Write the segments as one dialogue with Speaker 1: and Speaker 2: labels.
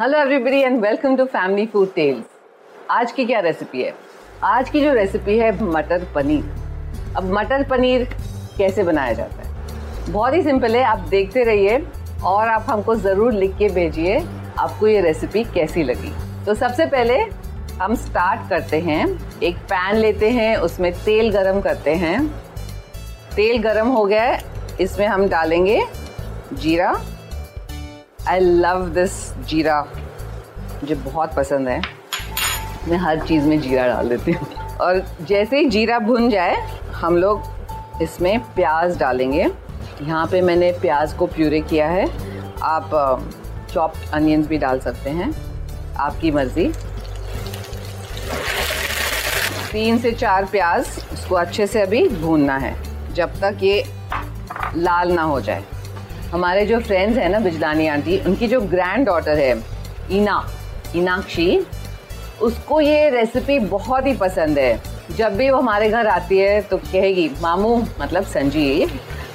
Speaker 1: Hello everybody and welcome to family food tales आज की क्या रेसिपी है? आज की जो रेसिपी है, मटर पनीर। अब मटर पनीर कैसे बनाया जाता है? बहुत ही सिंपल है, आप देखते रहिए और आप हमको ज़रूर लिख के भेजिए, आपको ये रेसिपी कैसी लगी। तो सबसे पहले हम स्टार्ट करते हैं। एक पैन लेते हैं, उसमें तेल गरम करते हैं। तेल गरम हो गया है, इसमें हम डालेंगे जीरा। आई लव दिस जीरा मुझे बहुत पसंद है। मैं हर चीज़ में जीरा डाल देती हूँ। और जैसे ही जीरा भुन जाए, हम लोग इसमें प्याज डालेंगे। यहाँ पे मैंने प्याज को प्यूरे किया है। आप चॉप्ड अनियंस भी डाल सकते हैं। आपकी मर्ज़ी। तीन से चार प्याज इसको अच्छे से अभी भूनना है, जब तक ये लाल ना हो जाए। हमारे जो फ्रेंड्स हैं ना, बिजलानी आंटी, उनकी जो ग्रैंड डॉटर है इना इनाक्षी उसको ये रेसिपी बहुत ही पसंद है। जब भी वो हमारे घर आती है तो कहेगी, मामू मतलब संजी,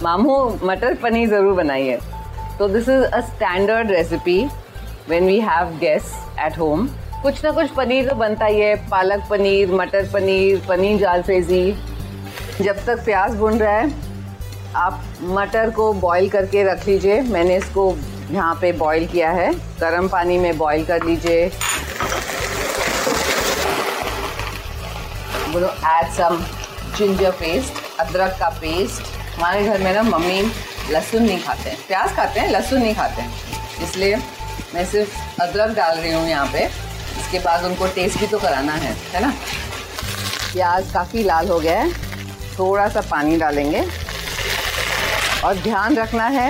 Speaker 1: मामू, मटर पनीर ज़रूर बनाइए। तो this is a standard recipe when we have guest at home कुछ ना कुछ पनीर तो बनता ही है। पालक पनीर, मटर पनीर पनीर जाल जब तक प्याज भुन रहा है आप मटर को बॉईल करके रख लीजिए। मैंने इसको यहाँ पे बॉईल किया है। गर्म पानी में बॉईल कर लीजिए। बोलो ऐड सम जिंजर पेस्ट अदरक का पेस्ट हमारे घर में ना मम्मी लहसुन नहीं खाते हैं। प्याज खाते हैं, लहसुन नहीं खाते हैं। इसलिए मैं सिर्फ़ अदरक डाल रही हूँ यहाँ पे। इसके बाद उनको टेस्ट भी तो कराना है है ना? प्याज काफ़ी लाल हो गया है। थोड़ा सा पानी डालेंगे। और ध्यान रखना है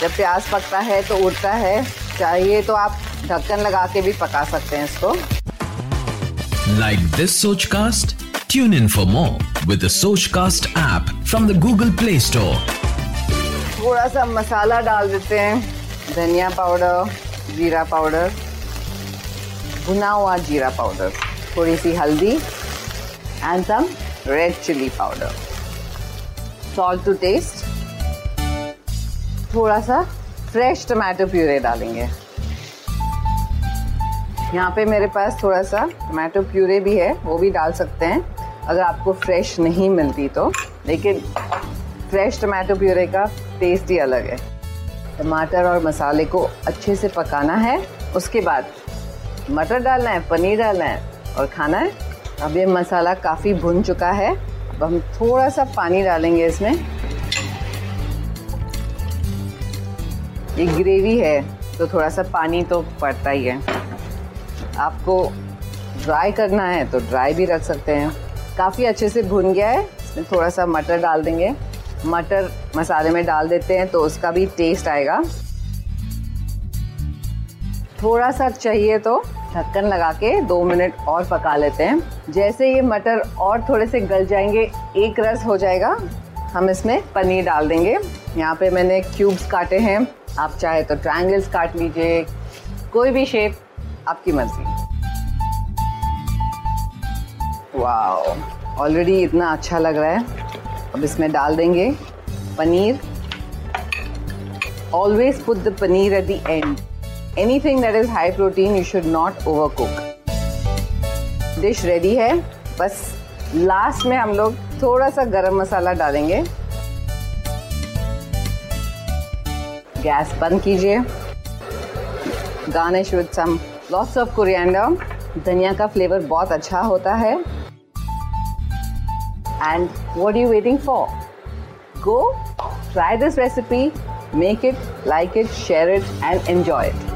Speaker 1: जब प्याज पकता है तो उड़ता है चाहिए तो आप ढक्कन लगा के भी पका सकते हैं इसको।
Speaker 2: Like this Sochcast tune in for more with Sochcast app from the Google Play Store
Speaker 1: थोड़ा सा मसाला डाल देते हैं धनिया पाउडर जीरा पाउडर भुना हुआ जीरा पाउडर थोड़ी सी हल्दी and some red chilli powder salt to taste थोड़ा सा फ्रेश टमाटो प्यूरे डालेंगे। यहाँ पे मेरे पास थोड़ा सा टमाटो प्यूरे भी है, वो भी डाल सकते हैं, अगर आपको फ्रेश नहीं मिलती तो। लेकिन फ्रेश टमाटो प्यूरे का टेस्ट ही अलग है। टमाटर और मसाले को अच्छे से पकाना है, उसके बाद मटर डालना है, पनीर डालना है और खाना है। अब ये मसाला काफ़ी भुन चुका है, अब हम थोड़ा सा पानी डालेंगे इसमें। ये ग्रेवी है तो थोड़ा सा पानी तो पड़ता ही है। आपको ड्राई करना है तो ड्राई भी रख सकते हैं। काफ़ी अच्छे से भुन गया है, इसमें थोड़ा सा मटर डाल देंगे। मटर मसाले में डाल देते हैं तो उसका भी टेस्ट आएगा। थोड़ा सा चाहिए तो ढक्कन लगा के दो मिनट और पका लेते हैं। जैसे ये मटर और थोड़े से गल जाएँगे, एक रस हो जाएगा। हम इसमें पनीर डाल देंगे। यहाँ पे मैंने क्यूब्स काटे हैं। आप चाहे तो ट्रायंगल्स काट लीजिए, कोई भी शेप आपकी मर्ज़ी। वाह ऑलरेडी इतना अच्छा लग रहा है। अब इसमें डाल देंगे paneer. Put the paneer at the end anything that is high protein you should not overcook dish ready है, बस लास्ट में हम लोग थोड़ा सा गरम मसाला डालेंगे। गैस बंद कीजिए। Garnish with some lots of coriander धनिया का फ्लेवर बहुत अच्छा होता है। And what you waiting for go try this recipe make it like it share it and enjoy it